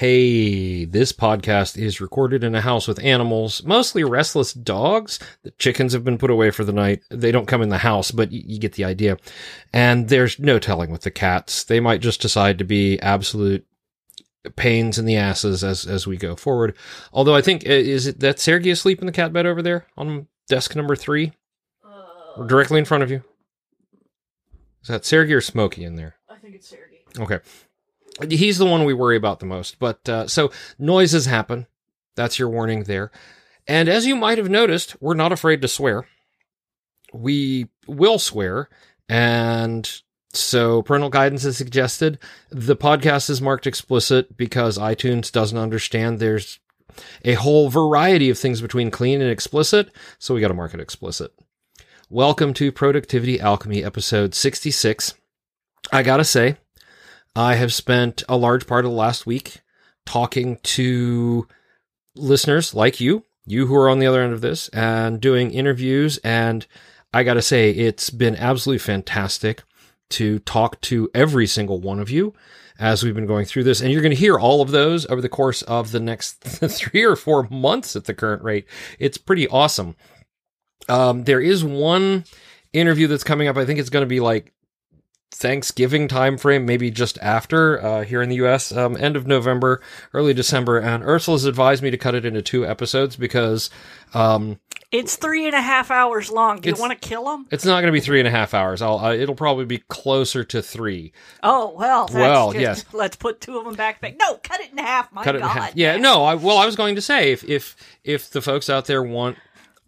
hey, this podcast is recorded in a house with animals, mostly restless dogs. The chickens have been put away for the night. They don't come in the house, but y- you get the idea. And there's no telling with the cats. They might just decide to be absolute pains in the asses as as we go forward. Although I think uh, is it that Sergey asleep in the cat bed over there on desk number three, Uh, directly in front of you? Is that Sergey or Smokey in there? I think it's Sergey. Okay. He's the one we worry about the most. But uh, so noises happen. That's your warning there. And as you might have noticed, we're not afraid to swear. We will swear. And so parental guidance is suggested. The podcast is marked explicit because iTunes doesn't understand there's a whole variety of things between clean and explicit. So we got to mark it explicit. Welcome to Productivity Alchemy episode 66. I gotta say, I have spent a large part of the last week talking to listeners like you, you who are on the other end of this, and doing interviews. And I got to say, it's been absolutely fantastic to talk to every single one of you as we've been going through this. And you're going to hear all of those over the course of the next three or four months at the current rate. It's pretty awesome. Um, there is one interview that's coming up. I think it's going to be like Thanksgiving time frame, maybe just after uh, here in the U.S. Um, end of November, early December, and Ursula's advised me to cut it into two episodes because um, It's three and a half hours long. Do you want to kill them? it's not going to be three and a half hours. I'll uh, it'll probably be closer to three. Oh well. That's Well, just, yes. Let's put two of them back. back. No, cut it in half. My cut God. in half. Yeah, no. I, well, I was going to say if if if the folks out there want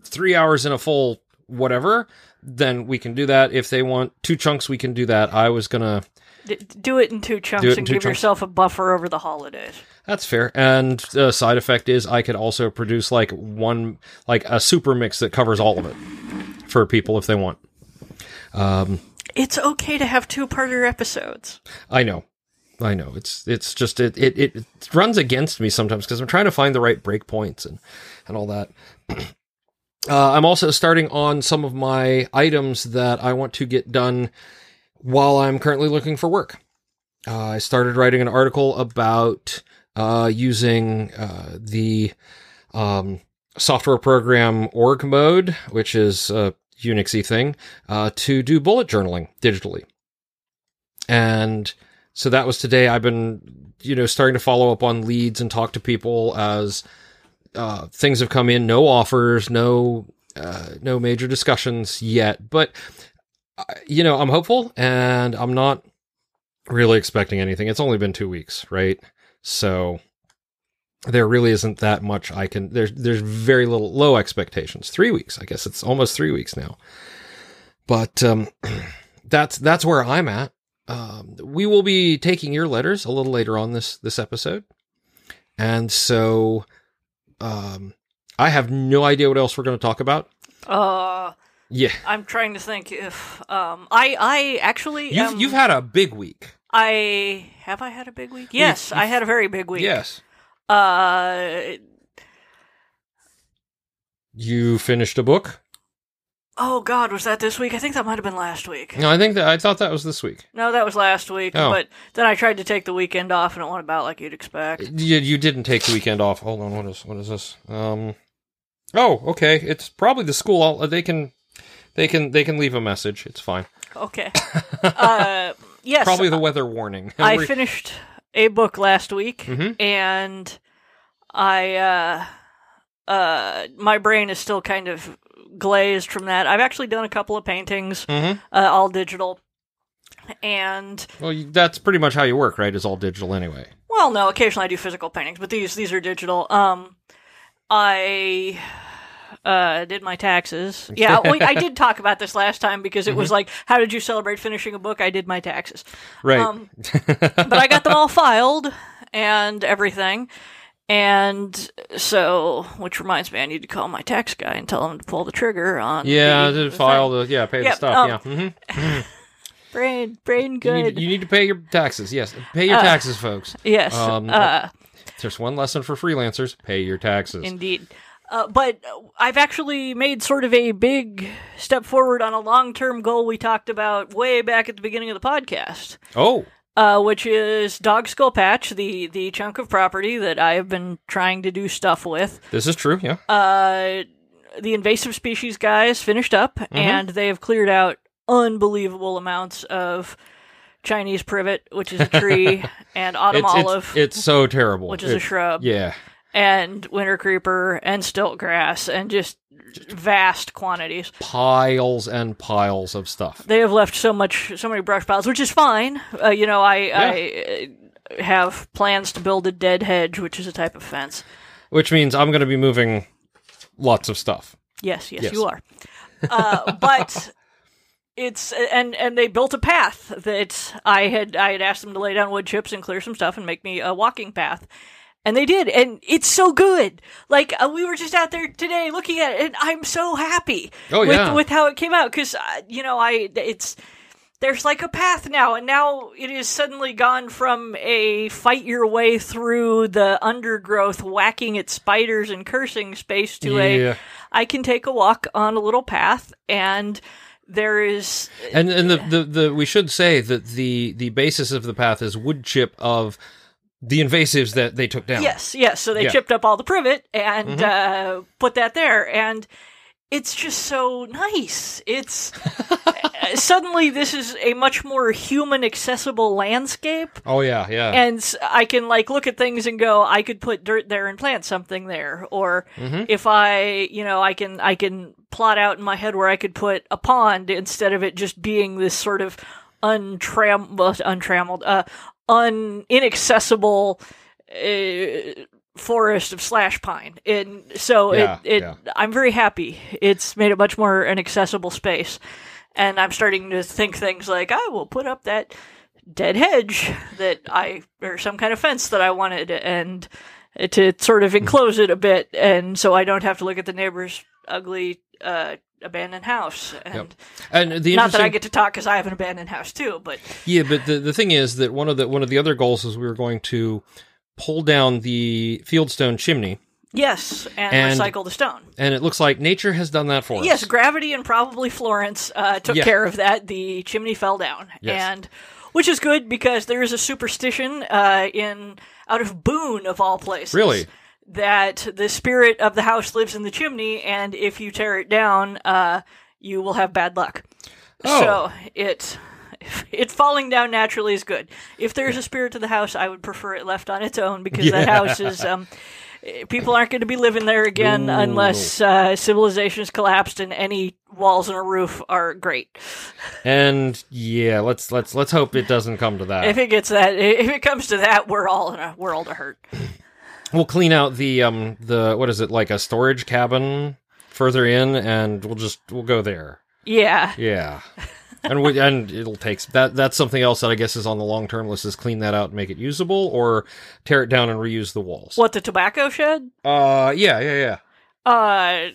three hours in a full whatever, then we can do that. If they want two chunks, we can do that. I was gonna. D- do it in two chunks in and two give chunks. yourself a buffer over the holidays. That's fair. And the side effect is I could also produce like one, like a super mix that covers all of it for people if they want. Um, It's okay to have two-parter episodes. I know. I know. It's it's just it it, it runs against me sometimes because I'm trying to find the right break points and and all that. Uh, I'm also starting on some of my items that I want to get done while I'm currently looking for work. Uh, I started writing an article about uh, using uh, the um, software program org mode, which is a Unixy thing, uh, to do bullet journaling digitally. And so that was today. I've been, you know, starting to follow up on leads and talk to people as uh, things have come in. No offers, no, uh, no major discussions yet. But uh, you know, I'm hopeful, and I'm not really expecting anything. It's only been two weeks, right? So there really isn't that much I can. There's there's very little low expectations. Three weeks, I guess it's almost three weeks now. But um, that's that's where I'm at. Um, we will be taking your letters a little later on this this episode, and so um, I have no idea what else we're going to talk about. Uh, Yeah, I'm trying to think if um, I I actually you've um, you've had a big week. I have I had a big week. Yes, I had a very big week. Yes, Uh, you finished a book. Oh God, was that this week? I think that might have been last week. No, I think that I thought that was this week. No, that was last week. Oh. But then I tried to take the weekend off, and it went about like you'd expect. You, you didn't take the weekend off. Hold on, what is what is this? Um, oh, okay. It's probably the school. I'll, they can, they can, they can leave a message. It's fine. Okay. uh, yes, Probably the weather warning. I We're- finished a book last week, Mhm. and I uh, uh, my brain is still kind of glazed from that. I've actually done a couple of paintings, Mhm. uh, all digital, and Well, you- that's pretty much how you work, right? It's all digital anyway. well, no, occasionally I do physical paintings, but these these are digital. Um, I uh did my taxes. Yeah, we, I did talk about this last time because it was like, how did you celebrate finishing a book? I did my taxes. Right. Um, but I got them all filed and everything. And so, which reminds me, I need to call my tax guy and tell him to pull the trigger on. yeah, the, to file thing. the yeah, pay the stuff. um, yeah. hmm brain, brain You good. need, you need to pay your taxes. Yes, pay your Uh, taxes, folks. yes, um, uh, There's one lesson for freelancers: pay your taxes. indeed. Uh, but I've actually made sort of a big step forward on a long term goal we talked about way back at the beginning of the podcast. oh, uh, which is Dog Skull Patch, the the chunk of property that I have been trying to do stuff with. This is true. Yeah. Uh, the invasive species guys finished up, Mm-hmm. and they have cleared out unbelievable amounts of Chinese privet, which is a tree, and autumn it's, olive, It's, it's so terrible. which is a shrub, Yeah. And winter creeper, and stilt grass, and just vast quantities. Piles and piles of stuff. They have left so much, so many brush piles, which is fine. Uh, you know, I, I uh, have plans to build a dead hedge, which is a type of fence. Which means I'm going to be moving lots of stuff. Yes, yes, Yes. you are. Uh, but it's and and they built a path that I had I had asked them to lay down wood chips and clear some stuff and make me a walking path. And they did, and it's so good. Like uh, we were just out there today looking at it, and I'm so happy Oh, with yeah. with how it came out because uh, you know I it's there's like a path now, and now it is suddenly gone from a fight your way through the undergrowth, whacking at spiders and cursing space to a Yeah. I can take a walk on a little path, and there is And and the, the, the we should say that the the basis of the path is wood chip of the invasives that they took down. yes, yes. So they Yeah. chipped up all the privet and Mhm. uh, put that there, and it's just so nice. It's uh, suddenly this is a much more human accessible landscape. Oh yeah, yeah. and I can like look at things and go, I could put dirt there and plant something there, or Mhm. if I, you know, I can I can plot out in my head where I could put a pond instead of it just being this sort of untram well, untrammeled, uh, un inaccessible. Uh, forest of slash pine and so Yeah, it, it yeah. i'm very happy it's made it much more an accessible space and i'm starting to think things like i will put up that dead hedge that I or some kind of fence that I wanted and to sort of enclose it a bit and so I don't have to look at the neighbor's ugly uh, abandoned house and and the not that I get to talk because I have an abandoned house too but Yeah, but the the thing is that one of the one of the other goals is we were going to pull down the fieldstone chimney, yes and, And- recycle the stone and it looks like nature has done that for us. yes gravity and probably Florence uh, took Yeah. care of that the chimney fell down Yes. and which is good because there is a superstition uh, in out of Boone of all places Really? That the spirit of the house lives in the chimney, and if you tear it down, uh, you will have bad luck. Oh. So it it falling down naturally is good. If there's a spirit to the house, I would prefer it left on its own because that house is. Um, People aren't going to be living there again No, unless uh, civilization's collapsed and any walls and a roof are great. And yeah, let's let's let's hope it doesn't come to that. If it gets that, if it comes to that, we're all in a world of hurt. We'll clean out the um the what is it like a storage cabin further in, and we'll just we'll go there. Yeah, Yeah. and we, and it'll take that. That's something else that I guess is on the long term list: is clean that out and make it usable, or tear it down and reuse the walls. what the tobacco shed? Uh, yeah, yeah, yeah. Uh,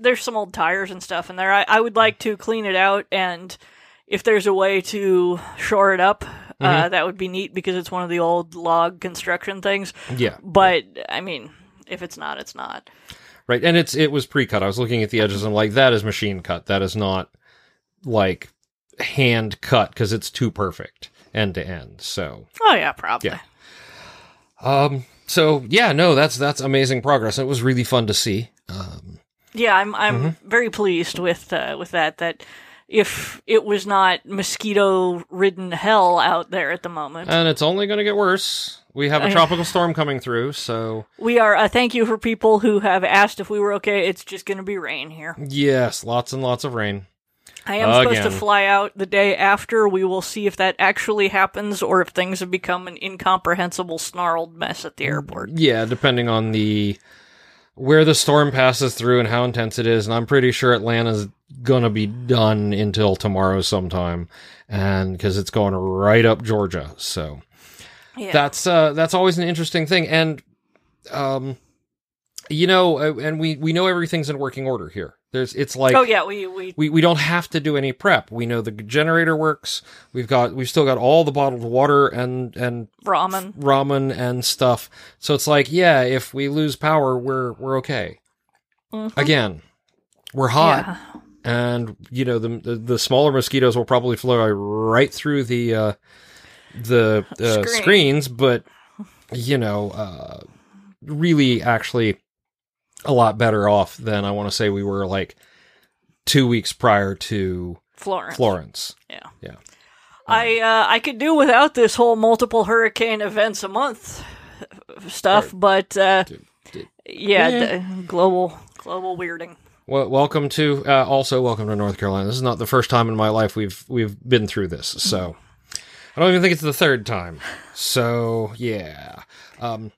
there's some old tires and stuff in there. I, I would like to clean it out, and if there's a way to shore it up, uh, that would be neat because it's one of the old log construction things. Yeah, But I mean, if it's not, it's not. right. And it's it was pre-cut. I was looking at the edges and I'm like, that is machine cut. That is not like hand cut because it's too perfect end to end. So, Oh yeah, probably. Yeah. um, so yeah, no, that's that's amazing progress. It was really fun to see. Um, Yeah, I'm I'm Mm-hmm. very pleased with uh, with that. That if it was not mosquito ridden hell out there at the moment, and it's only going to get worse. We have a tropical storm coming through, so we are. Uh, thank you for people who have asked if we were okay. It's just going to be rain here. yes, lots and lots of rain. I am supposed to fly out the day after. We will see if that actually happens or if things have become an incomprehensible snarled mess at the airport. Yeah, depending on the where the storm passes through and how intense it is, and I'm pretty sure Atlanta's gonna be done until tomorrow sometime, and because it's going right up Georgia, so Yeah. that's uh that's always an interesting thing, and um, you know, uh, and we we know everything's in working order here. There's it's like oh yeah, we we we, we don't have to do any prep. We know the generator works. We've got we've still got all the bottled water and and ramen. ramen and stuff. So it's like, yeah, if we lose power, we're we're okay. Mhm. Again, we're hot, Yeah. and you know the, the the smaller mosquitoes will probably fly right through the uh, the uh, Screen. screens, but you know, uh, really actually a lot better off than I want to say we were like two weeks prior to Florence. Florence. Yeah. Yeah. I uh, I could do without this whole multiple hurricane events a month stuff, but uh, yeah, Yeah. the global global weirding. Well, welcome to uh, also welcome to North Carolina. This is not the first time in my life we've we've been through this, so I don't even think it's the third time. So yeah, um,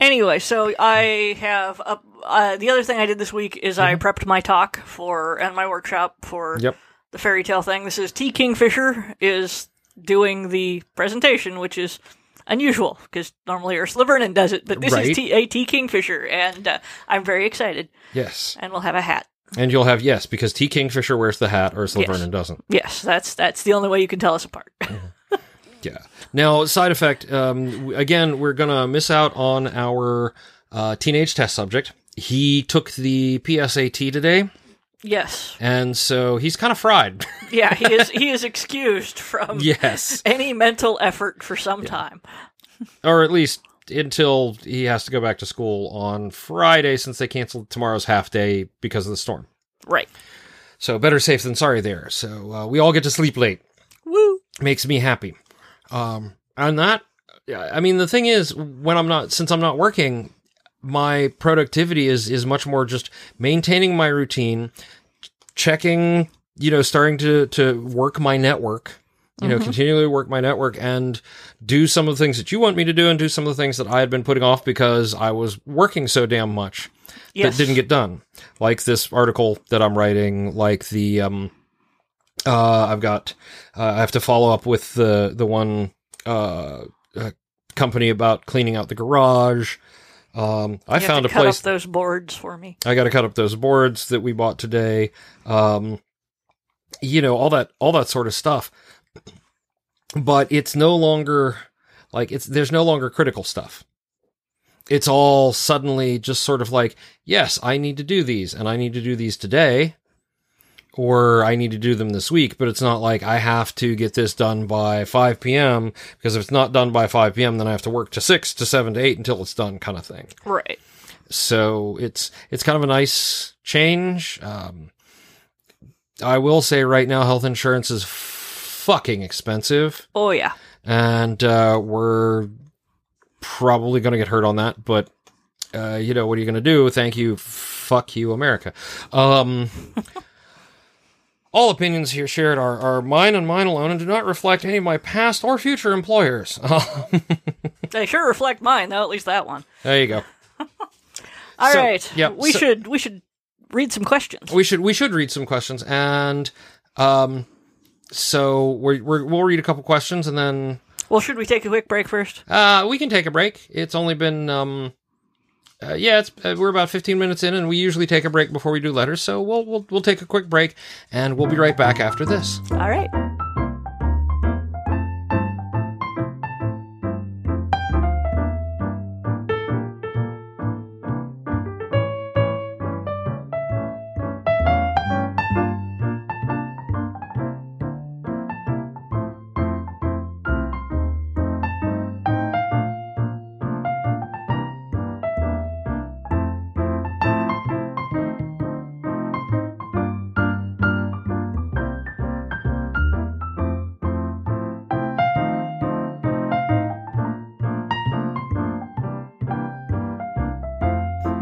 Anyway, so I have up, uh, the other thing I did this week is I prepped my talk for and my workshop for Mm-hmm. Yep. the fairy tale thing. This is T Kingfisher is doing the presentation, which is unusual because normally Ursula Vernon does it, but this Right. is T a T Kingfisher, and uh, I'm very excited. yes, And we'll have a hat. and you'll have yes because T Kingfisher wears the hat, Ursula Yes. Vernon doesn't. Yes, that's that's the only way you can tell us apart. Yeah. Now, side effect. Um, again, we're gonna miss out on our uh, teenage test subject. He took the PSAT today, yes, and so he's kind of fried. yeah, he is he is excused from yes, any mental effort for some time. or at least until he has to go back to school on Friday, since they canceled tomorrow's half day because of the storm. Right. So better safe than sorry there. So uh, we all get to sleep late. Woo. Makes me happy. Um, and that, yeah, I mean, the thing is, when I'm not, since I'm not working, my productivity is is much more just maintaining my routine, checking, you know, starting to to work my network. You know, continually work my network and do some of the things that you want me to do, and do some of the things that I had been putting off because I was working so damn much Yes. that didn't get done. Like this article that I'm writing, like the um uh I've got uh, I have to follow up with the the one uh, uh company about cleaning out the garage. Um I have found to a cut place up those boards for me. I got to cut up those boards that we bought today. Um you know, all that all that sort of stuff. But it's no longer like it's there's no longer critical stuff it's all suddenly just sort of like, yes, I need to do these and I need to do these today or I need to do them this week, but it's not like I have to get this done by 5 p.m. because if it's not done by 5 p.m., then I have to work to 6 to 7 to 8 until it's done kind of thing. Right. So it's it's kind of a nice change. Um, I will say right now, health insurance is fucking expensive Oh yeah. and uh, we're probably going to get hurt on that. But uh, you know, what are you going to do? Thank you, fuck you, America. Um, all opinions here shared are, are mine and mine alone, and do not reflect any of my past or future employers. They sure reflect mine though, at least that one. there you go. All So, right. yeah, We so- should we should read some questions. We should we should read some questions, and um, so we're, we're, we'll read a couple questions, and then Well, should we take a quick break first? Uh, we can take a break. It's only been um, uh, yeah, uh, we're about fifteen minutes in, and we usually take a break before we do letters. So we'll we'll we'll take a quick break, and we'll be right back after this. All right.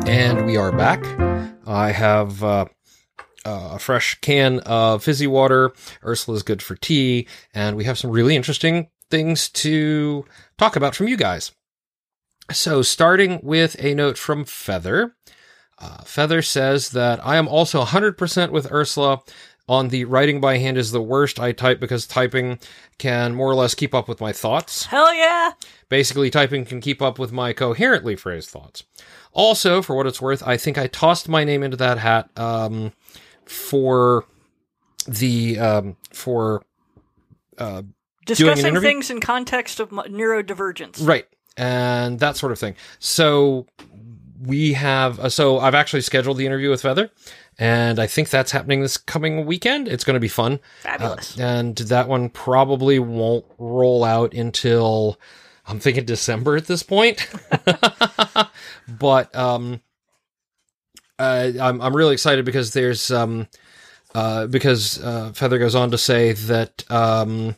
And we are back. I have uh, uh, a fresh can of fizzy water. Ursula's good for tea, and we have some really interesting things to talk about from you guys. So, starting with a note from Feather. Uh, Feather says that I am also 100% with Ursula on the writing by hand is the worst. I type because typing can more or less keep up with my thoughts. Hell yeah. Basically, typing can keep up with my coherently phrased thoughts. Also, for what it's worth, I think I tossed my name into that hat um, for the um, for uh, Discussing things in context of neurodivergence. right and that sort of thing. So we have uh, so I've actually scheduled the interview with Feather, and I think that's happening this coming weekend. It's going to be fun, Fabulous. Uh, and that one probably won't roll out until I'm thinking December at this point. but um, uh, I'm I'm really excited because there's um, uh, because uh, Feather goes on to say that um,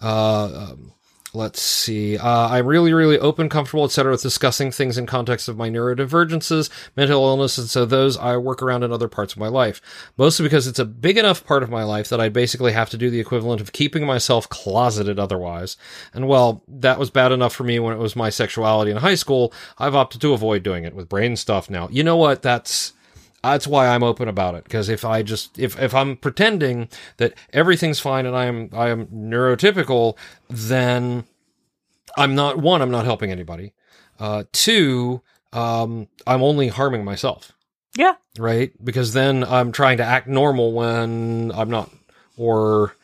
uh, um, let's see, uh, I'm really really open, comfortable, etc. with discussing things in context of my neurodivergences, mental illness, and so those I work around in other parts of my life. Mostly because it's a big enough part of my life that I basically have to do the equivalent of keeping myself closeted otherwise. And well, that was bad enough for me when it was my sexuality in high school. I've opted to avoid doing it with brain stuff now. You know what? That's that's why I'm open about it. Because if I just if if I'm pretending that everything's fine and I am I am neurotypical, then I'm not one. I'm not helping anybody. Uh, two, um, I'm only harming myself. Yeah. Right. Because then I'm trying to act normal when I'm not, or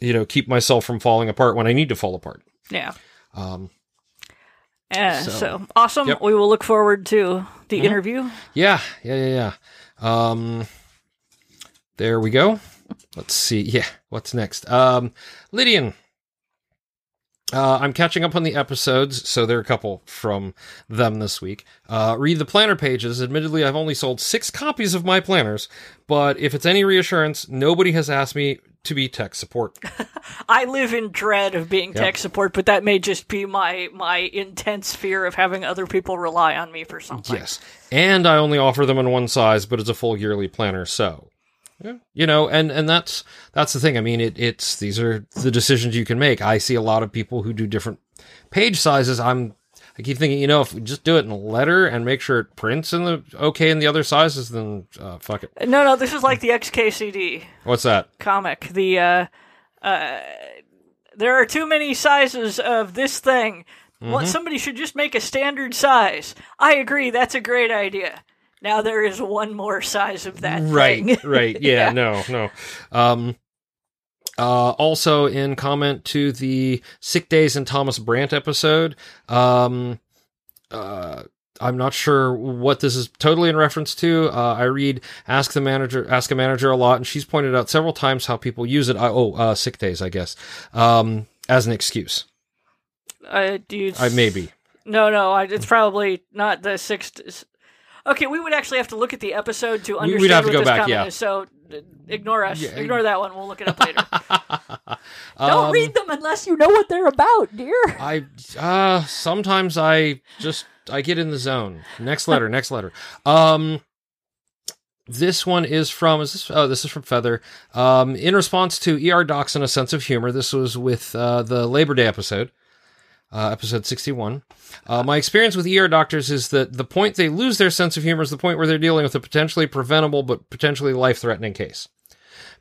you know, keep myself from falling apart when I need to fall apart. Yeah. Um, Yeah, So- so, awesome. Yep. We will look forward to the Mhm. interview. Yeah, yeah, yeah, yeah. Um, there we go. Let's see. Yeah, what's next? Um, Lydian. Uh, I'm catching up on the episodes, so there are a couple from them this week. Uh, read the planner pages. Admittedly, I've only sold six copies of my planners, but if it's any reassurance, nobody has asked me to be tech support. I live in dread of being tech support, but that may just be my my intense fear of having other people rely on me for something. Yes. And I only offer them in one size, but it's a full yearly planner, so yeah. you know, and and that's that's the thing. I mean, it it's these are the decisions you can make. I see a lot of people who do different page sizes. I'm I keep thinking, you know, if we just do it in letter and make sure it prints in the okay in the other sizes, then uh, fuck it. No, no, this is like the XKCD What's that? comic. The uh, uh, there are too many sizes of this thing. Mm-hmm. What somebody should just make a standard size. I agree. That's a great idea. Now there is one more size of that thing. right right yeah, no no um uh also in comment to the sick days and thomas brandt episode um uh I'm not sure what this is totally in reference to. Uh, I read "Ask the Manager," "Ask a Manager" a lot, and she's pointed out several times how people use it. I, oh, uh, sick days, I guess, um, as an excuse. Uh, do I maybe. No, no, I, it's probably not the sixth. Okay, we would actually have to look at the episode to understand we'd have to what go this back, comment yeah. is. So ignore us. Yeah. Ignore that one. We'll look it up later. Um, Don't read them unless you know what they're about, dear. I uh sometimes I just I get in the zone. Next letter, next letter. Um this one is from is this oh this is from Feather. Um in response to ER docs and a sense of humor. This was with uh the Labor Day episode. Uh, episode 61. Uh, my experience with ER doctors is that the point they lose their sense of humor is the point where they're dealing with a potentially preventable but potentially life threatening case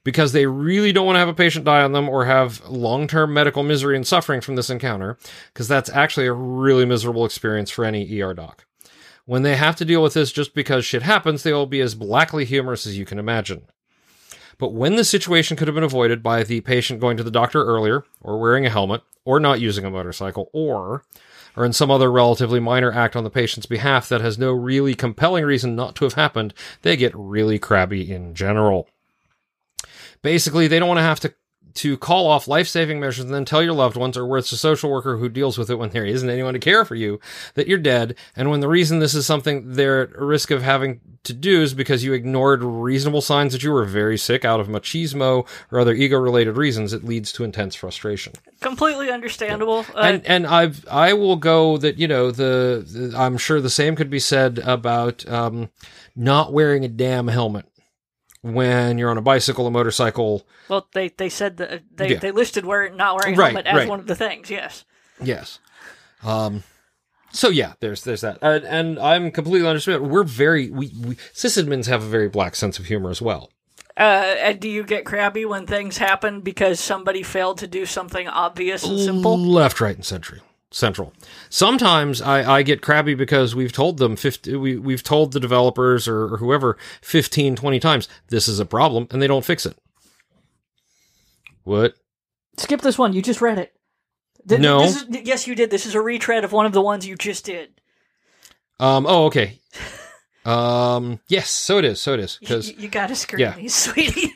because they really don't want to have a patient die on them or have long term medical misery and suffering from this encounter, because that's actually a really miserable experience for any ER doc. When they have to deal with this just because shit happens, they will be as blackly humorous as you can imagine. But when the situation could have been avoided by the patient going to the doctor earlier, or wearing a helmet, or not using a motorcycle, or or in some other relatively minor act on the patient's behalf that has no really compelling reason not to have happened, they get really crabby in general. Basically, they don't want to have to to call off life-saving measures and then tell your loved ones or where it's a social worker who deals with it when there isn't anyone to care for you that you're dead. And when the reason this is something they're at risk of having to do is because you ignored reasonable signs that you were very sick out of machismo or other ego-related reasons it leads to intense frustration. Completely understandable. Uh, and and I've I will go that you know the, the I'm sure the same could be said about um, not wearing a damn helmet when you're on a bicycle, a motorcycle. well, they they said that they, Yeah. they listed wear not wearing a Right, helmet as right. one of the things. Yes. Yes. Um. So yeah, there's there's that, and, and I'm completely understand. We're very we, we sysadmins have a very black sense of humor as well. Uh, and do you get crabby when things happen because somebody failed to do something obvious and simple? Left, right, and century. Central. Sometimes I, I get crabby because we've told them 50, we, we've told the developers or, or whoever 15, 20 times this is a problem and they don't fix it. What? Skip this one. You just read it. Th- No. This is, yes, you did. This is a retread of one of the ones you just did. Um, oh, okay. Um, yes, so it is. So it is. Because you gotta screen yeah. these, sweetie.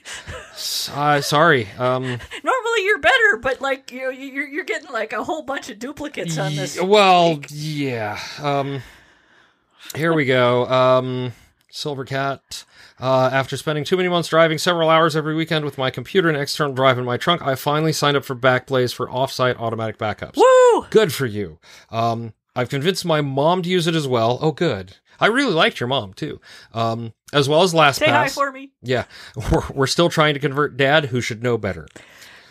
uh, sorry. Um, Normally you're better, but like you you're you're getting like a whole bunch of duplicates on this. y- well, yeah. Um, here we go. Um, Silver Cat. Uh, after spending too many months driving several hours every weekend with my computer and external drive in my trunk, I finally signed up for Backblaze for offsite automatic backups. Woo! Good for you. Um, I've convinced my mom to use it as well. Oh, good. I really liked your mom too. Um, as well as LastPass. Say hi for me. Yeah, we're, we're still trying to convert Dad, who should know better.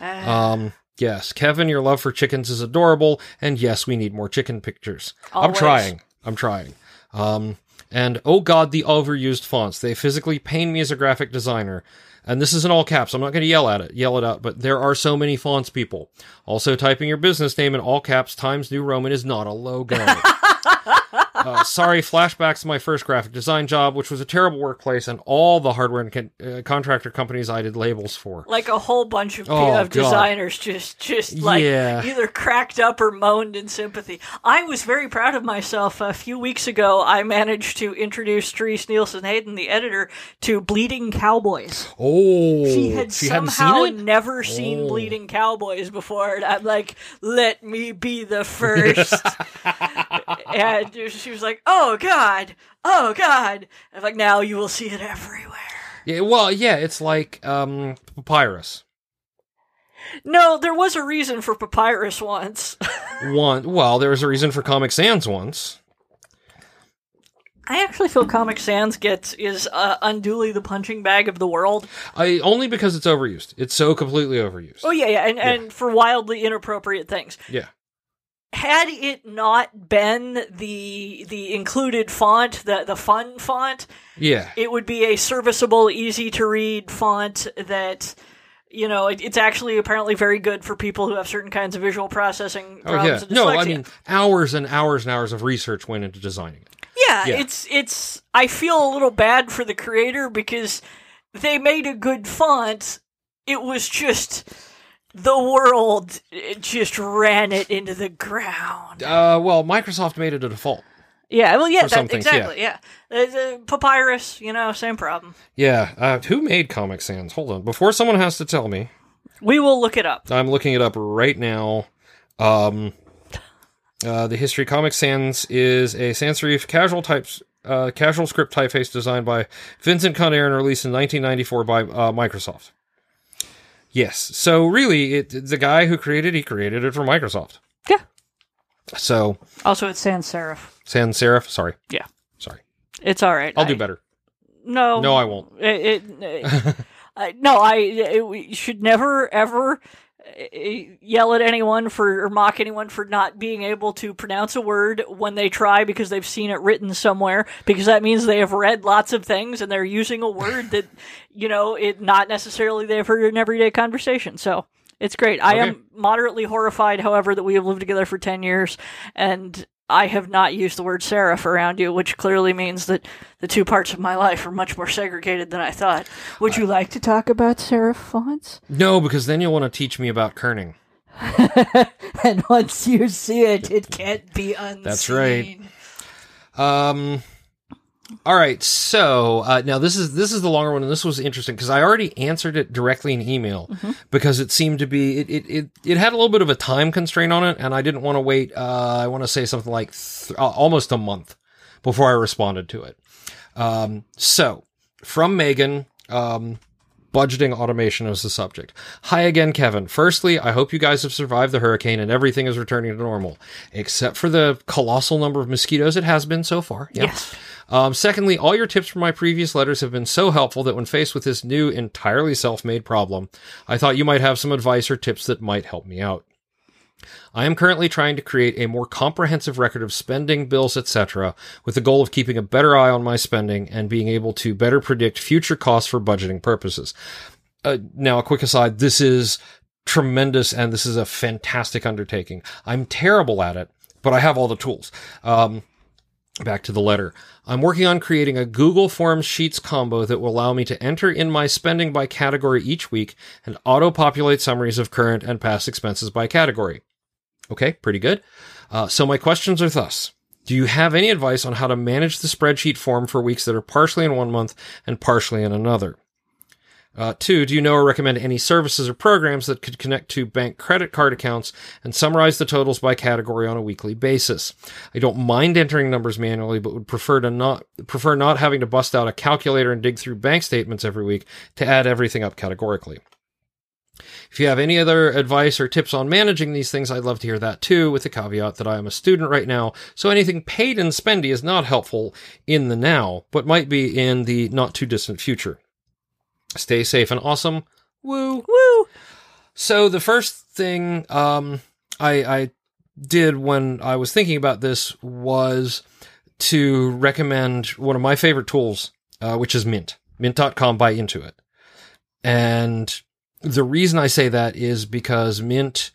Ah. Um, yes, Kevin, your love for chickens is adorable, and yes, we need more chicken pictures. I'm trying. I'm trying. Um, and oh god, the overused fonts. They physically pain me as a graphic designer. And this is in all caps. I'm not going to yell at it, yell it out, but there are so many fonts, people. Also, typing your business name in all caps Times New Roman is not a logo. uh, sorry, flashbacks to my first graphic design job, which was a terrible workplace, and all the hardware and con- uh, contractor companies I did labels for. like a whole bunch of, Oh, of designers just just like Yeah. either cracked up or moaned in sympathy. I was very proud of myself. A few weeks ago, I managed to introduce Teresa Nielsen Hayden, the editor, to Bleeding Cowboys. Oh, She had hadn't somehow seen never seen Oh. Bleeding Cowboys before, and I'm like, "Let me be the first. and she was like, "Oh God, oh God!" I'm like, "Now you will see it everywhere." Yeah, well, yeah, it's like um, papyrus. No, there was a reason for Papyrus once. One, well, there was a reason for Comic Sans once. I actually feel Comic Sans gets is uh, unduly the punching bag of the world. I only because it's overused. It's so completely overused. Oh yeah, yeah, and, and for wildly inappropriate things. Yeah. Had it not been the the included font, the the fun font, Yeah. it would be a serviceable, easy to read font that you know it, it's actually apparently very good for people who have certain kinds of visual processing problems. Oh problems. yeah. and No, I mean hours and hours and hours of research went into designing it. Yeah, Yeah. it's it's. I feel a little bad for the creator because they made a good font. It was just the world just ran it into the ground. Uh, well, Microsoft made it a default. Yeah, well, yeah, that, exactly. Yeah, Uh, Papyrus, you know, same problem. Yeah. Uh, who made Comic Sans? Hold on. Before someone has to tell me, We will look it up. I'm looking it up right now. Um, uh, the history Comic Sans is a sans serif casual types. Uh, casual script typeface designed by Vincent Connare and released in 1994 by uh, Microsoft. Yes, so really, it, the guy who created he created it for Microsoft. Yeah. So Also, it's sans serif. sans serif, sorry, Yeah, sorry, it's all right. I'll I- do better. No, No, I won't. It, it, I, no, I it, we should never ever Eh, yell at anyone for or mock anyone for not being able to pronounce a word when they try because they've seen it written somewhere because that means they have read lots of things and they're using a word that you know it not necessarily they've heard in everyday conversation. So it's great. I Okay. am moderately horrified, however, that we have lived together for ten years and. I have not used the word serif around you, which clearly means that the two parts of my life are much more segregated than I thought. Would you like to talk about serif fonts? No, because then you'll want to teach me about kerning. and once you see it, it can't be unseen. That's right. Um. All right, so uh, now this is this is the longer one, and this was interesting because I already answered it directly in email because it seemed to be it, it it it had a little bit of a time constraint on it, and I didn't want to wait. Uh, I want to say something like th- uh, almost a month before I responded to it. Um, so from Megan, um, budgeting automation is the subject. Hi again, Kevin. Firstly, I hope you guys have survived the hurricane and everything is returning to normal, except for the colossal number of mosquitoes it has been so far. Yeah. Yes. Um, secondly, all your tips from my previous letters have been so helpful that when faced with this new, entirely self-made problem, I thought you might have some advice or tips that might help me out. I am currently trying to create a more comprehensive record of spending, bills, etc., with the goal of keeping a better eye on my spending and being able to better predict future costs for budgeting purposes. Uh, now, a quick aside: this is tremendous, and this is a fantastic undertaking. I'm terrible at it, but I have all the tools. Um, back to the letter. I'm working on creating a Google Forms Sheets combo that will allow me to enter in my spending by category each week and auto populate summaries of current and past expenses by category. Okay, pretty good. Uh, so my questions are thus. Do you have any advice on how to manage the spreadsheet form for weeks that are partially in one month and partially in another? Uh, two, do you know or recommend any services or programs that could connect to bank credit card accounts and summarize the totals by category on a weekly basis? I don't mind entering numbers manually, but would prefer to not prefer not having to bust out a calculator and dig through bank statements every week to add everything up categorically. If you have any other advice or tips on managing these things, I'd love to hear that too, with the caveat that I am a student right now, so anything paid and spendy is not helpful in the now, but might be in the not too distant future. Stay safe and awesome. Woo. Woo! So the first thing um, I, I did when I was thinking about this was to recommend one of my favorite tools, uh, which is Mint. Mint.com by Intuit. And the reason I say that is because Mint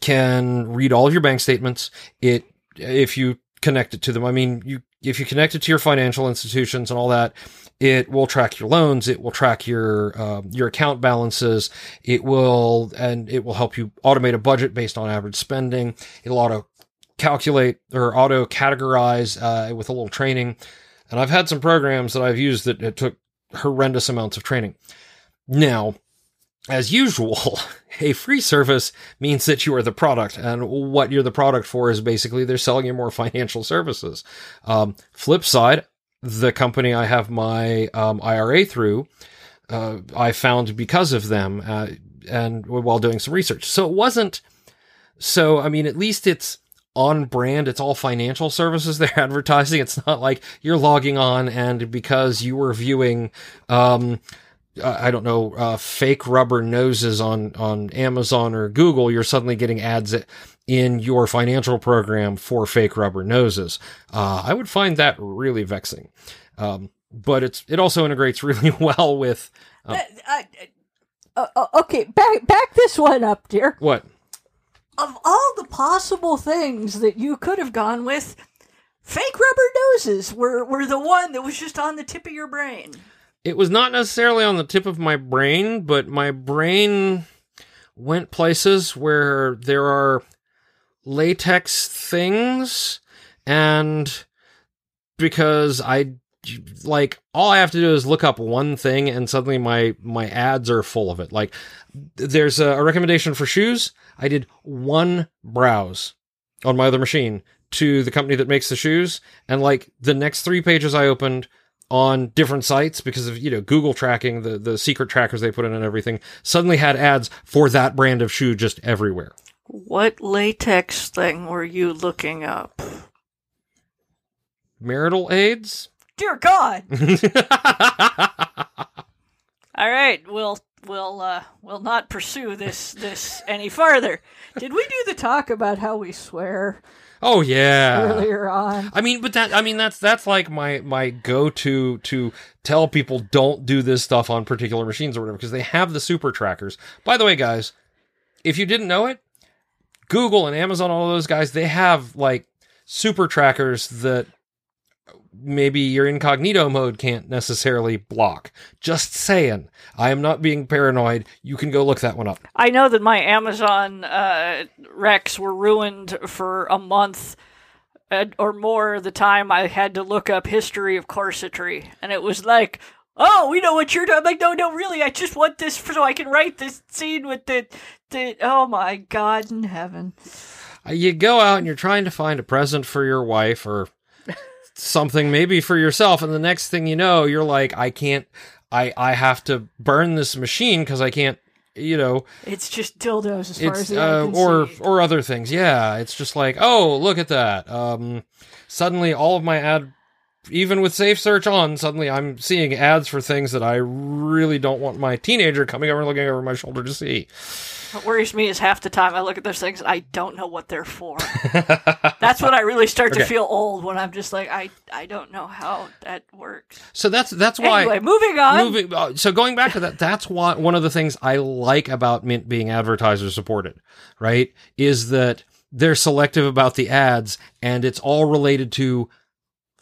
can read all of your bank statements. It, if you connect it to them, I mean, you, if you connect it to your financial institutions and all that, it will track your loans. It will track your uh, your account balances. It will and it will help you automate a budget based on average spending. It'll auto calculate or auto categorize uh, with a little training. And I've had some programs that I've used that it took horrendous amounts of training. Now, as usual, a free service means that you are the product, and what you're the product for is basically they're selling you more financial services. Um, flip side, the company I have my um, IRA through, uh, I found because of them, uh, and while doing some research. So it wasn't. So I mean, at least it's on brand. It's all financial services they're advertising. It's not like you're logging on and because you were viewing. Um, I don't know, uh, fake rubber noses on, on Amazon or Google, you're suddenly getting ads in your financial program for fake rubber noses. Uh, I would find that really vexing. Um, but it's, it also integrates really well with, uh, uh, uh, okay, back, back this one up, dear. What? Of all the possible things that you could have gone with, fake rubber noses were, were the one that was just on the tip of your brain it was not necessarily on the tip of my brain, but my brain went places where there are latex things and because I like all I have to do is look up one thing and suddenly my my ads are full of it. Like there's a, recommendation for shoes. I did one browse on my other machine to the company that makes the shoes and like the next 3 pages I opened on different sites because of you know Google tracking the the secret trackers they put in and everything suddenly had ads for that brand of shoe just everywhere. What latex thing were you looking up? Marital aids? Dear God. All right, we'll we'll uh, we'll not pursue this this any farther. Did we do the talk about how we swear? Oh yeah. Earlier on. I mean, but that I mean that's that's like my my go to to tell people don't do this stuff on particular machines or whatever because they have the super trackers. By the way, guys, if you didn't know it, Google and Amazon, all those guys, they have like super trackers that maybe your incognito mode can't necessarily block. Just saying. I am not being paranoid. You can go look that one up. I know that my Amazon uh, recs were ruined for a month uh, or more the time I had to look up history of corsetry. And it was like, oh, we know what you're doing. I'm like, no, no, really, I just want this so I can write this scene with the, the oh my God in heaven. Uh, you go out and you're trying to find a present for your wife or something maybe for yourself and the next thing you know you're like i can't i i have to burn this machine because i can't you know. It's just dildos as far as uh, or see. or other things. Yeah it's just like oh look at that. Um suddenly all of my ad even with safe search on suddenly i'm seeing ads for things that i really don't want my teenager coming over and looking over my shoulder to see what worries me is half the time I look at those things, I don't know what they're for. that's when I really start okay. to feel old when I'm just like, I, I don't know how that works. So that's that's why. Anyway, moving on. Moving. Uh, so going back to that, that's why one of the things I like about Mint being advertiser supported, right, is that they're selective about the ads and it's all related to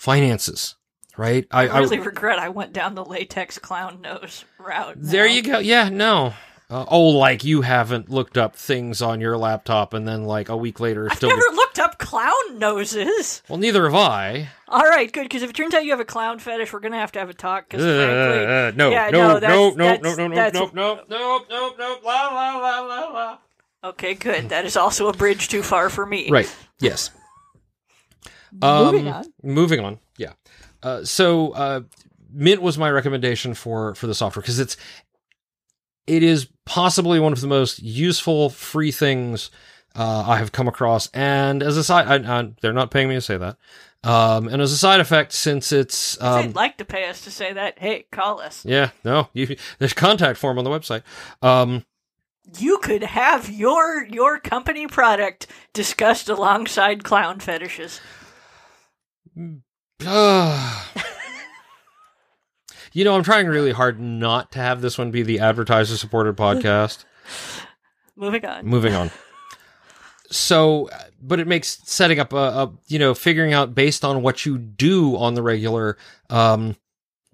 finances right? I, I really I, regret I went down the latex clown nose route. Now. There you go. Yeah, no, Uh, oh, like you haven't looked up things on your laptop and then like a week later I've still. never looked up clown noses. Well, neither have I. All right, good. Because if it turns out you have a clown fetish, we're gonna have to have a talk. Because frankly, Uh, no, yeah, no, no, no, that's- no, no, that's- no, no, that's- no, no, no, no, no, la la la la la. okay, good. That is also a bridge too far for me. Right. Yes. Moving Um, on. Moving on. Yeah. Uh, so uh, Mint was my recommendation for for the software because it's it is possibly one of the most useful free things uh, I have come across. And as a side, I, I, they're not paying me to say that. Um, and as a side effect, since it's um, they'd like to pay us to say that, hey, call us. yeah, no, you, there's contact form on the website. Um, You could have your your company product discussed alongside clown fetishes. Uh, you know, I'm trying really hard not to have this one be the advertiser supported podcast. Moving on. Moving on. So, but it makes setting up a, a, you know, figuring out based on what you do on the regular, um,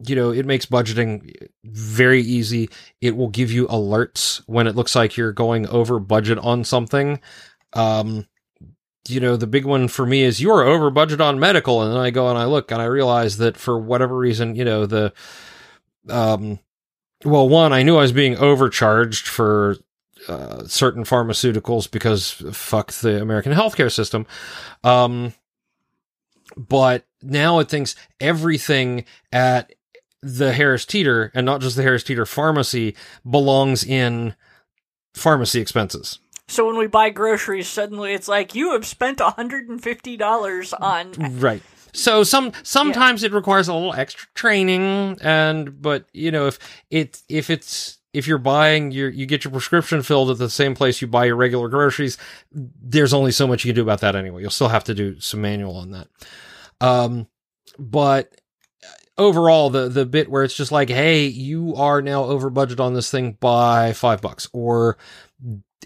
you know, it makes budgeting very easy. It will give you alerts when it looks like you're going over budget on something. Um, you know, the big one for me is you're over budget on medical. And then I go and I look and I realize that for whatever reason, you know, the, um, well, one, I knew I was being overcharged for uh, certain pharmaceuticals because fuck the American healthcare system. Um, but now it thinks everything at the Harris Teeter and not just the Harris Teeter pharmacy belongs in pharmacy expenses. So when we buy groceries, suddenly it's like you have spent $150 on Right. So some sometimes it requires a little extra training and but you know if it if it's if you're buying your you get your prescription filled at the same place you buy your regular groceries, there's only so much you can do about that anyway. You'll still have to do some manual on that. Um but overall the the bit where it's just like hey you are now over budget on this thing by 5 bucks or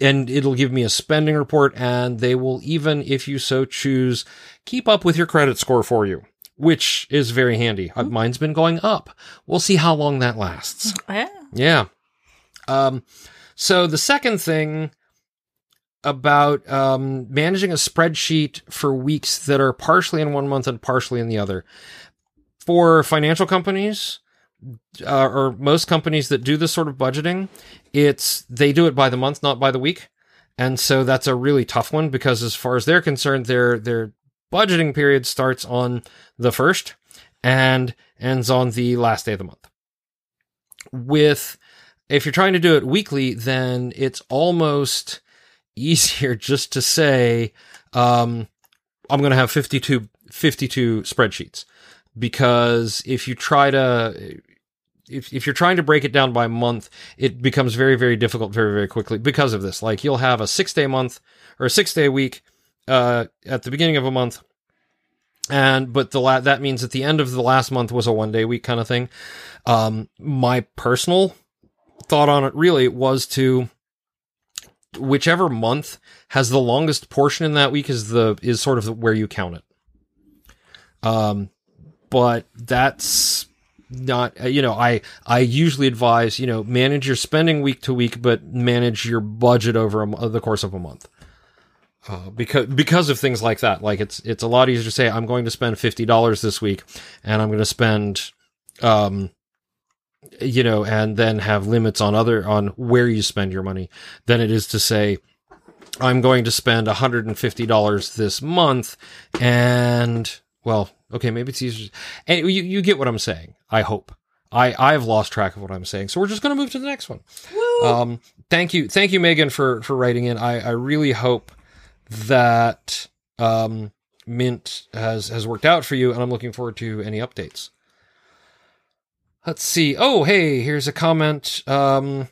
and it'll give me a spending report and they will even if you so choose keep up with your credit score for you which is very handy. Uh, mine's been going up. We'll see how long that lasts. Yeah. yeah. Um so the second thing about um, managing a spreadsheet for weeks that are partially in one month and partially in the other. For financial companies uh, or most companies that do this sort of budgeting, it's they do it by the month, not by the week, and so that's a really tough one because as far as they're concerned, their their budgeting period starts on the first and ends on the last day of the month. With if you're trying to do it weekly, then it's almost easier just to say, um, I'm going to have 52, 52 spreadsheets because if you try to if, if you're trying to break it down by month, it becomes very, very difficult very, very quickly because of this. Like you'll have a six day month or a six day week uh, at the beginning of a month. And, but the la- that means at the end of the last month was a one day week kind of thing. Um, my personal thought on it really was to whichever month has the longest portion in that week is the, is sort of where you count it. Um, but that's not uh, you know i i usually advise you know manage your spending week to week but manage your budget over a, the course of a month. Uh, because because of things like that like it's it's a lot easier to say i'm going to spend $50 this week and i'm going to spend um you know and then have limits on other on where you spend your money than it is to say i'm going to spend $150 this month and well okay maybe it's easier. And you, you get what i'm saying i hope. I i've lost track of what i'm saying so we're just going to move to the next one. Um thank you thank you megan for for writing in. I i really hope that um mint has has worked out for you and i'm looking forward to any updates. Let's see. Oh hey here's a comment um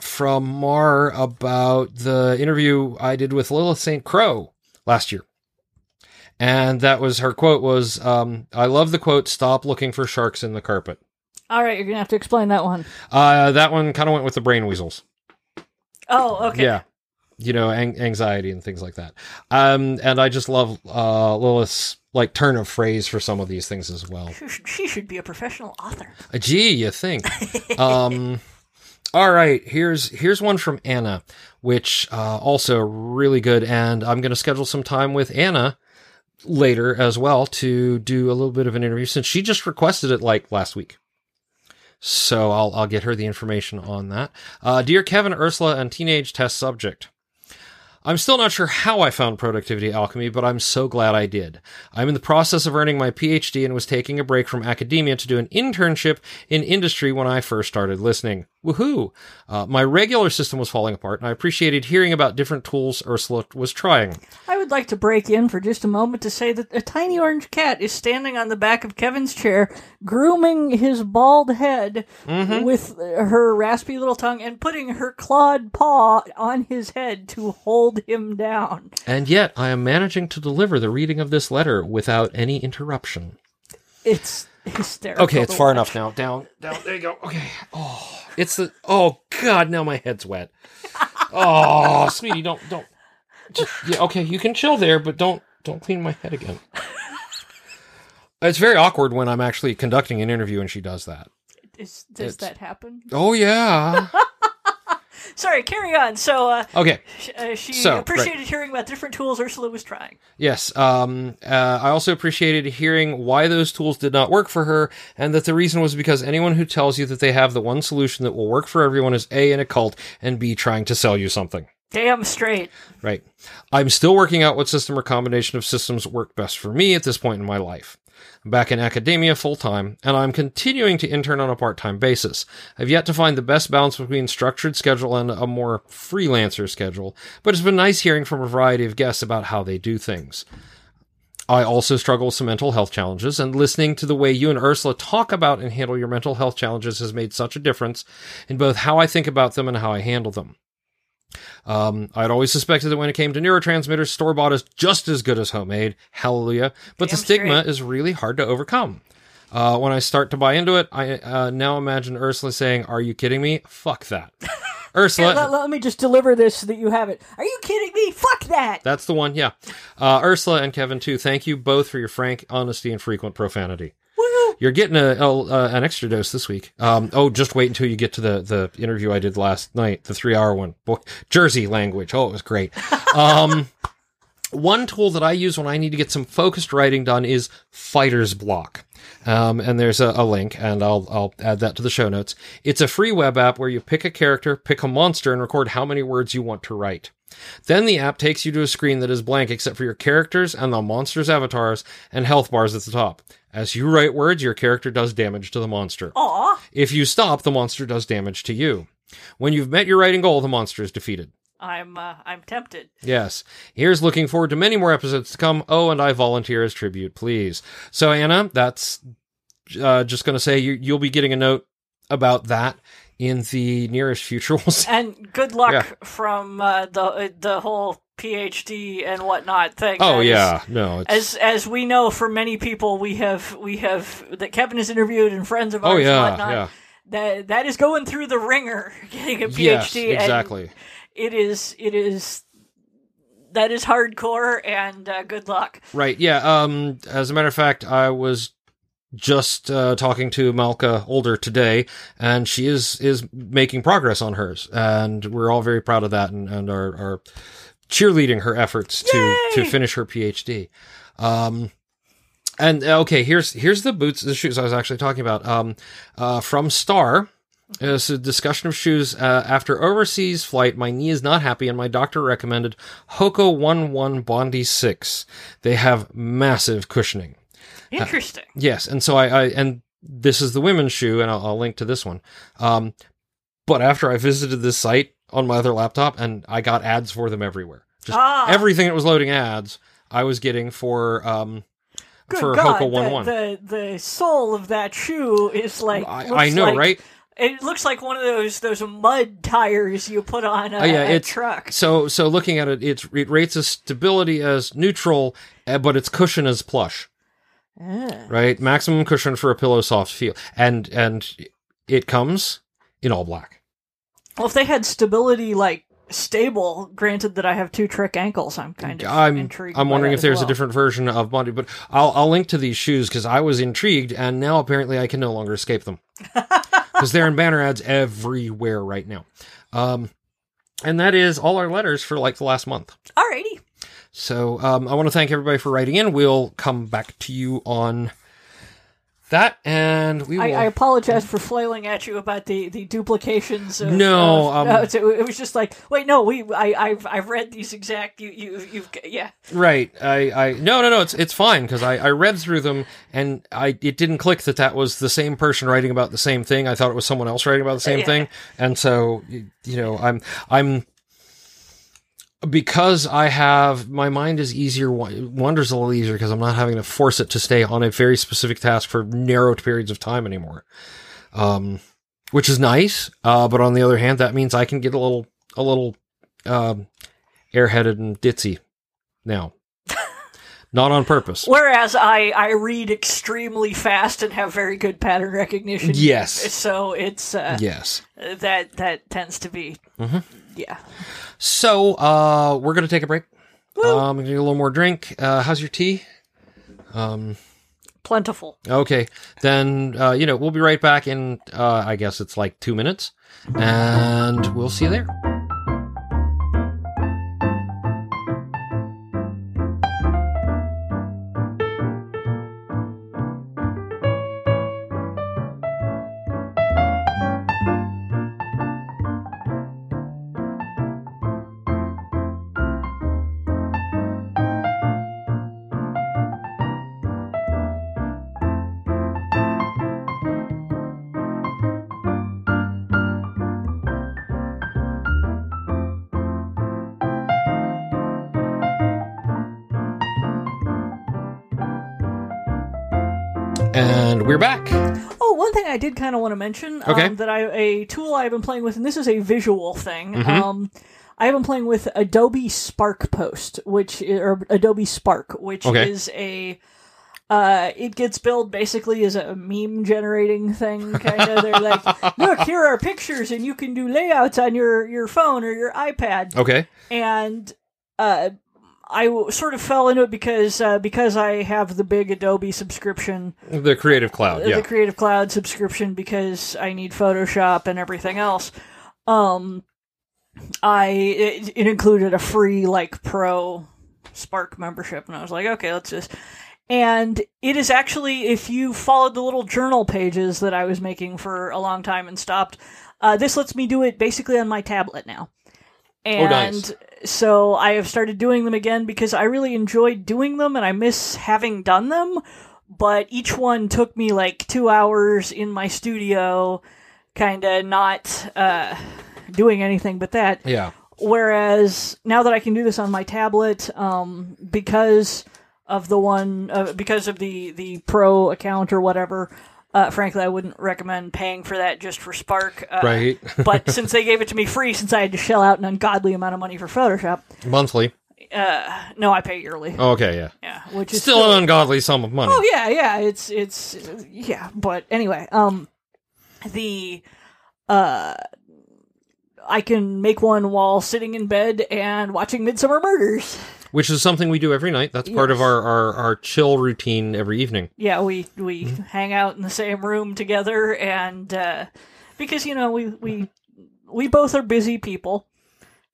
from mar about the interview i did with lilith Saintcrow last year and that was her quote was um, i love the quote stop looking for sharks in the carpet. All right, you're gonna have to explain that one. uh, that one kind of went with the brain weasels. Oh, okay. yeah. You know ang- anxiety and things like that. Um, and i just love uh, lilith's like turn of phrase for some of these things as well. She should- She should be a professional author. Uh, gee you think. Um, All right, here's here's one from Anna, which uh, also really good, and I'm going to schedule some time with Anna later as well to do a little bit of an interview since she just requested it like last week. So I'll I'll get her the information on that. Uh, dear Kevin, Ursula, and teenage test subject. I'm still not sure how I found productivity alchemy, but I'm so glad I did. I'm in the process of earning my PhD and was taking a break from academia to do an internship in industry when I first started listening. Woohoo! Uh, my regular system was falling apart, and I appreciated hearing about different tools Ursula was trying. I would like to break in for just a moment to say that a tiny orange cat is standing on the back of Kevin's chair, grooming his bald head with her raspy little tongue and putting her clawed paw on his head to hold him down. And yet, I am managing to deliver the reading of this letter without any interruption. It's hysterical. Okay, it's far enough now. Down, down. There you go. Okay. Oh, it's the. Oh God, now my head's wet. Oh, sweetie, don't, don't. Just, yeah, okay, you can chill there, but don't, don't clean my head again. It's very awkward when I'm actually conducting an interview and she does that. Is, does It's- that happen? Oh yeah. Sorry, carry on. So, uh, Okay. sh- uh, she So, right. appreciated hearing about different tools Ursula was trying. Yes. Um, uh, I also appreciated hearing why those tools did not work for her, and that the reason was because anyone who tells you that they have the one solution that will work for everyone is A, in a cult, and B, trying to sell you something. Damn straight. Right. I'm still working out what system or combination of systems work best for me at this point in my life. Back in academia full time, and I'm continuing to intern on a part time basis. I've yet to find the best balance between structured schedule and a more freelancer schedule, but it's been nice hearing from a variety of guests about how they do things. I also struggle with some mental health challenges, and listening to the way you and Ursula talk about and handle your mental health challenges has made such a difference in both how I think about them and how I handle them. Um, I'd always suspected that when it came to neurotransmitters, store bought is just as good as homemade. Hallelujah. But the stigma straight. is really hard to overcome. Uh, when I start to buy into it, I uh, now imagine Ursula saying, Are you kidding me? Fuck that. Ursula. let, let me just deliver this so that you have it. Are you kidding me? Fuck that. That's the one, yeah. Uh, Ursula and Kevin, too, thank you both for your frank honesty and frequent profanity. You're getting a, a an extra dose this week. Um, oh, just wait until you get to the the interview I did last night, the three hour one. Boy, Jersey language. Oh, it was great. Um, one tool that I use when I need to get some focused writing done is Fighter's Block. Um, and there's a, a link, and I'll I'll add that to the show notes. It's a free web app where you pick a character, pick a monster, and record how many words you want to write. Then the app takes you to a screen that is blank except for your characters and the monster's avatars and health bars at the top. As you write words, your character does damage to the monster. Aw. If you stop, the monster does damage to you. When you've met your writing goal, the monster is defeated. I'm uh, I'm tempted. Yes. Here's looking forward to many more episodes to come. Oh, and I volunteer as tribute, please. So, Anna, that's uh, just going to say you, you'll be getting a note about that in the nearest future. And good luck Yeah. from uh, the uh, the whole PhD and whatnot thing. Oh, is- yeah. No, it's. As as we know from many people we have we have that Kevin has interviewed and friends of oh, ours and yeah. whatnot, Yeah. that that is going through the wringer getting a PhD. Yes, and exactly. it is it is that is hardcore and uh, good luck. Right. Yeah. Um. As a matter of fact, I was just uh, talking to Malka Older today, and she is is making progress on hers, and we're all very proud of that, and, and are, are cheerleading her efforts to to finish her PhD. Um. And uh, okay, here's here's the boots, the shoes I was actually talking about. Um, uh, from Star, it's a discussion of shoes. Uh, after overseas flight, my knee is not happy, and my doctor recommended Hoka One One Bondi Six. They have massive cushioning. Interesting. Yes, and so I, I and this is the women's shoe, and I'll, I'll link to this one. Um, but after I visited this site on my other laptop, and I got ads for them everywhere. Just Ah. everything that was loading ads, I was getting for um Good for God, Hoka One One. the the sole of that shoe is like I, I know, like- right? It looks like one of those those mud tires you put on a, Oh, yeah, a it's- truck. So so looking at it, it's it rates its stability as neutral, uh, but its cushion is plush. Ah. Right, maximum cushion for a pillow soft feel, and and it comes in all black. Well, if they had stability like stable, granted that I have two trick ankles, I'm kind of I'm intrigued. I'm wondering if there's well. a different version of Bondi, but I'll I'll link to these shoes because I was intrigued, and now apparently I can no longer escape them. because they're in banner ads everywhere right now. Um, and that is all our letters for like the last month. Alrighty. So um, I want to thank everybody for writing in. We'll come back to you on that, and we will. I, I apologize for flailing at you about the, the duplications. Of, No, of- um, it's- it, was just like, wait, no, we, I, I've, I've read these exact. You, you, you've, yeah. Right. I, I no no no it's it's fine because I, I read through them and I it didn't click that that was the same person writing about the same thing. I thought it was someone else writing about the same Yeah. thing. And so you know I'm I'm because I have my mind is easier wanders a little easier because I'm not having to force it to stay on a very specific task for narrow periods of time anymore. Um which is nice. Uh but on the other hand that means I can get a little a little um airheaded and ditzy now. Not on purpose. Whereas I, I read extremely fast and have very good pattern recognition. Yes. So it's uh, Yes. that that tends to be. Mhm. Yeah. So, uh, we're gonna take a break. Um, get a little more drink. Uh, how's your tea? Um, Plentiful. okay, then uh, you know we'll be right back in. Uh, I guess it's like two minutes, and we'll see you there. And we're back. Oh, one thing I did kind of want to mention Okay. um, that I a tool I've been playing with, and this is a visual thing. Mhm. Um, I have been playing with Adobe Spark Post, which or Adobe Spark, which Okay. is a uh, it gets billed basically as a meme generating thing. Kind of, they're like, look, here are pictures, and you can do layouts on your your phone or your iPad Okay. and uh, I sort of fell into it because uh, because I have the big Adobe subscription, The Creative Cloud. Yeah. the Creative Cloud subscription, because I need Photoshop and everything else. Um, I it, it included a free like pro Spark membership, and I was like, okay, let's just. And it is actually, if you followed the little journal pages that I was making for a long time and stopped, uh, this lets me do it basically on my tablet now. And nice. so I have started doing them again because I really enjoyed doing them and I miss having done them. But each one took me like two hours in my studio, kind of not uh, doing anything but that. yeah. Whereas now that I can do this on my tablet, um, because of the one, uh, because of the the pro account or whatever, uh, frankly, I wouldn't recommend paying for that just for Spark. Uh, Right. but since they gave it to me free, since I had to shell out an ungodly amount of money for Photoshop, Monthly. uh, no, I pay yearly. Okay. Yeah. Yeah, which is Still an ungodly sum of money. Oh yeah, yeah. It's it's yeah. But anyway, um, the uh, I can make one while sitting in bed and watching Midsomer Murders. Which is something we do every night. That's part of our, our, our chill routine every evening. Yeah, we we hang out in the same room together, and uh, because you know we we we both are busy people.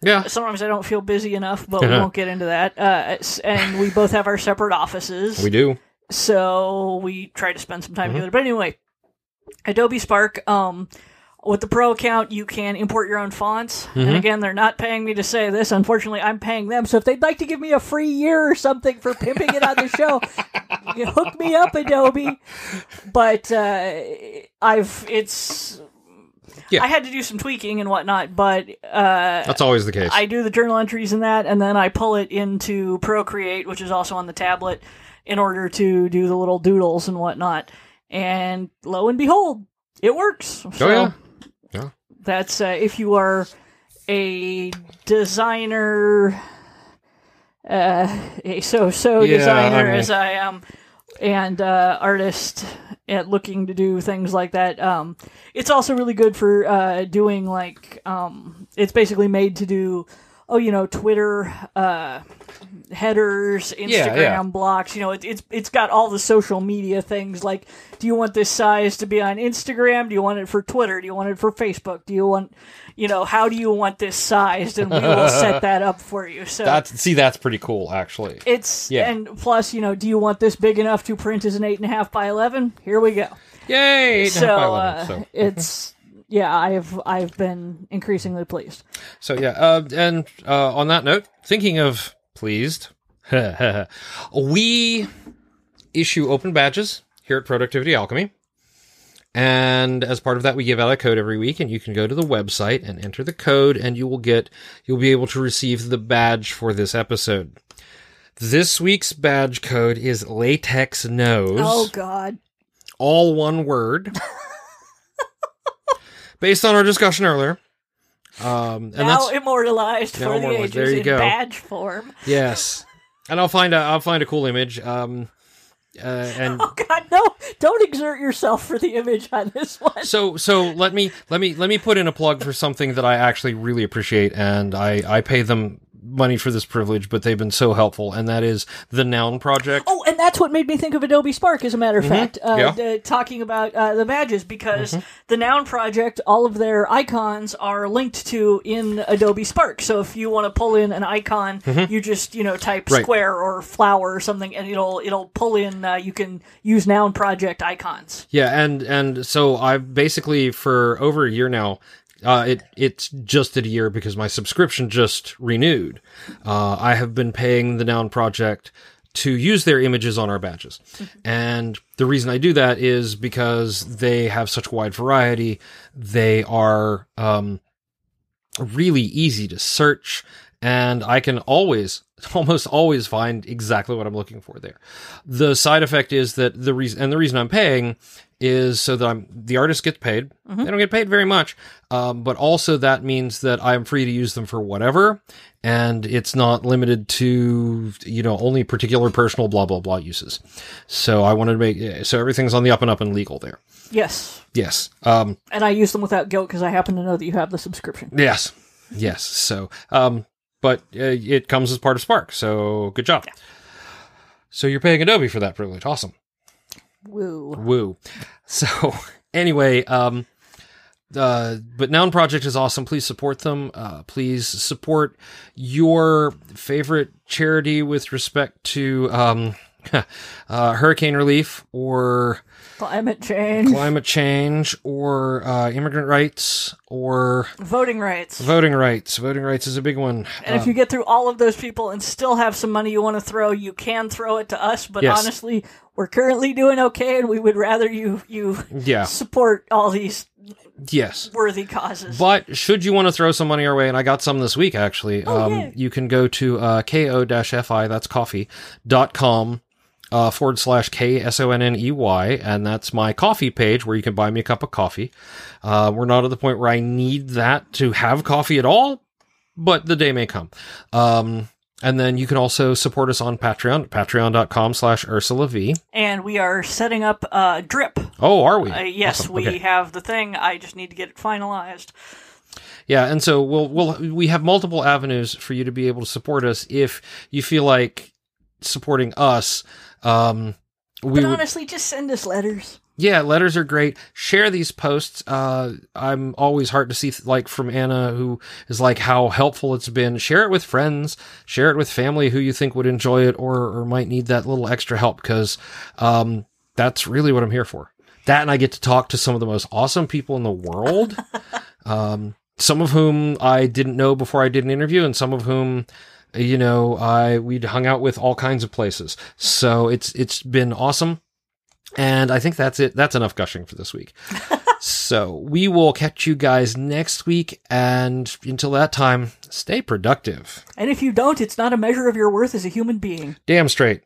Yeah. Sometimes I don't feel busy enough, but we won't get into that. Uh, and we both have our separate offices. We do. so we try to spend some time Mhm. together. But anyway, Adobe Spark. Um, with the pro account, you can import your own fonts. Mhm. And again, they're not paying me to say this. Unfortunately, I'm paying them. So if they'd like to give me a free year or something for pimping it on the show, you hook me up, Adobe. But uh, I've it's. Yeah. I had to do some tweaking and whatnot, but uh, That's always the case. I do the journal entries in that, and then I pull it into Procreate, which is also on the tablet, in order to do the little doodles and whatnot. And lo and behold, it works. So oh yeah. That's uh, if you are a designer, uh, a so-so Yeah, designer I mean- as I am, and uh, artist at looking to do things like that. Um, it's also really good for uh, doing like um, it's basically made to do oh, you know, Twitter uh, headers, Instagram Yeah, yeah. blocks. You know, it, it's it's got all the social media things. Like, do you want this size to be on Instagram? Do you want it for Twitter? Do you want it for Facebook? Do you want, you know, how do you want this sized? And we will set that up for you. So That's see, that's pretty cool, actually. it's Yeah. and plus, you know, do you want this big enough to print as an eight and a half by eleven? Here we go. Yay! eight and a half by So, 11, uh, so. it's yeah, I've I've been increasingly pleased. So yeah, uh, and uh, on that note, thinking of pleased, we issue open badges here at Productivity Alchemy. And as part of that, we give out a code every week, and you can go to the website and enter the code, and you will get you'll be able to receive the badge for this episode. This week's badge code is latex nose, Oh God. all one word, based on our discussion earlier. Um, and now that's immortalized Now for the ages There you in go. badge form. Yes, and I'll find a I'll find a cool image. Um, uh, and Oh God, no! Don't exert yourself for the image on this one. so so let me let me let me put in a plug for something that I actually really appreciate, and I I pay them money for this privilege, but they've been so helpful, and that is the Noun Project. Oh, and that's what made me think of Adobe Spark, as a matter of fact. Uh, Mm-hmm. Yeah. Mm-hmm. d- talking about uh, the badges, because the Noun Project, all of their icons are linked to in Adobe Spark. So if you want to pull in an icon, you just you know type Mm-hmm. Right. square or flower or something, and it'll it'll pull in. Uh, you can use Noun Project icons. Yeah, and and so I've basically for over a year now. Uh, it it's just at a year because my subscription just renewed. Uh, I have been paying the Noun Project to use their images on our badges, and the reason I do that is because they have such a wide variety. They are um, really easy to search, and I can always, almost always find exactly what I'm looking for there. The side effect is that the reason, and the reason I'm paying is so that I'm the artist gets paid. They don't get paid very much, um, but also that means that I'm free to use them for whatever, and it's not limited to you know only particular personal blah blah blah uses. So I wanted to make so everything's on the up and up and legal there. Yes, Yes. Um, and I use them without guilt because I happen to know that you have the subscription. Yes. Yes. So, um, but uh, it comes as part of Spark. So good job. So you're paying Adobe for that privilege. Awesome. Woo. Woo. So anyway, um, uh, but Noun Project is awesome. Please support them. Uh, please support your favorite charity with respect to um, uh, hurricane relief or Climate change, climate change or uh, immigrant rights or voting rights. voting rights. Voting rights is a big one. And if you get through all of those people and still have some money you want to throw, you can throw it to us. But Yes. honestly, we're currently doing okay, and we would rather you you Yeah. support all these Yes. worthy causes. But should you want to throw some money our way, and I got some this week actually, um, yay. you can go to uh, ko-fi, that's coffee, dot com, uh, forward slash K-S-O-N-N-E-Y, and that's my coffee page where you can buy me a cup of coffee. Uh, we're not at the point where I need that to have coffee at all, but the day may come. Um, and then you can also support us on Patreon, patreon.com slash Ursula V. and we are setting up uh, drip. Oh, are we? Uh, yes, Awesome. we Okay. have the thing. I just need to get it finalized. Yeah, and so we'll we'll we have multiple avenues for you to be able to support us if you feel like supporting us. Um, we But would, honestly, just send us letters. yeah, letters are great. Share these posts. Uh, I'm always heart to see like from Anna who is like how helpful it's been. Share it with friends. Share it with family who you think would enjoy it or or might need that little extra help because um, that's really what I'm here for. That and I get to talk to some of the most awesome people in the world. um, some of whom I didn't know before I did an interview, and some of whom, you know, I we'd hung out with all kinds of places. So it's it's been awesome, and I think that's it. That's enough gushing for this week. so we will catch you guys next week, and until that time, stay productive. And if you don't, it's not a measure of your worth as a human being. Damn straight.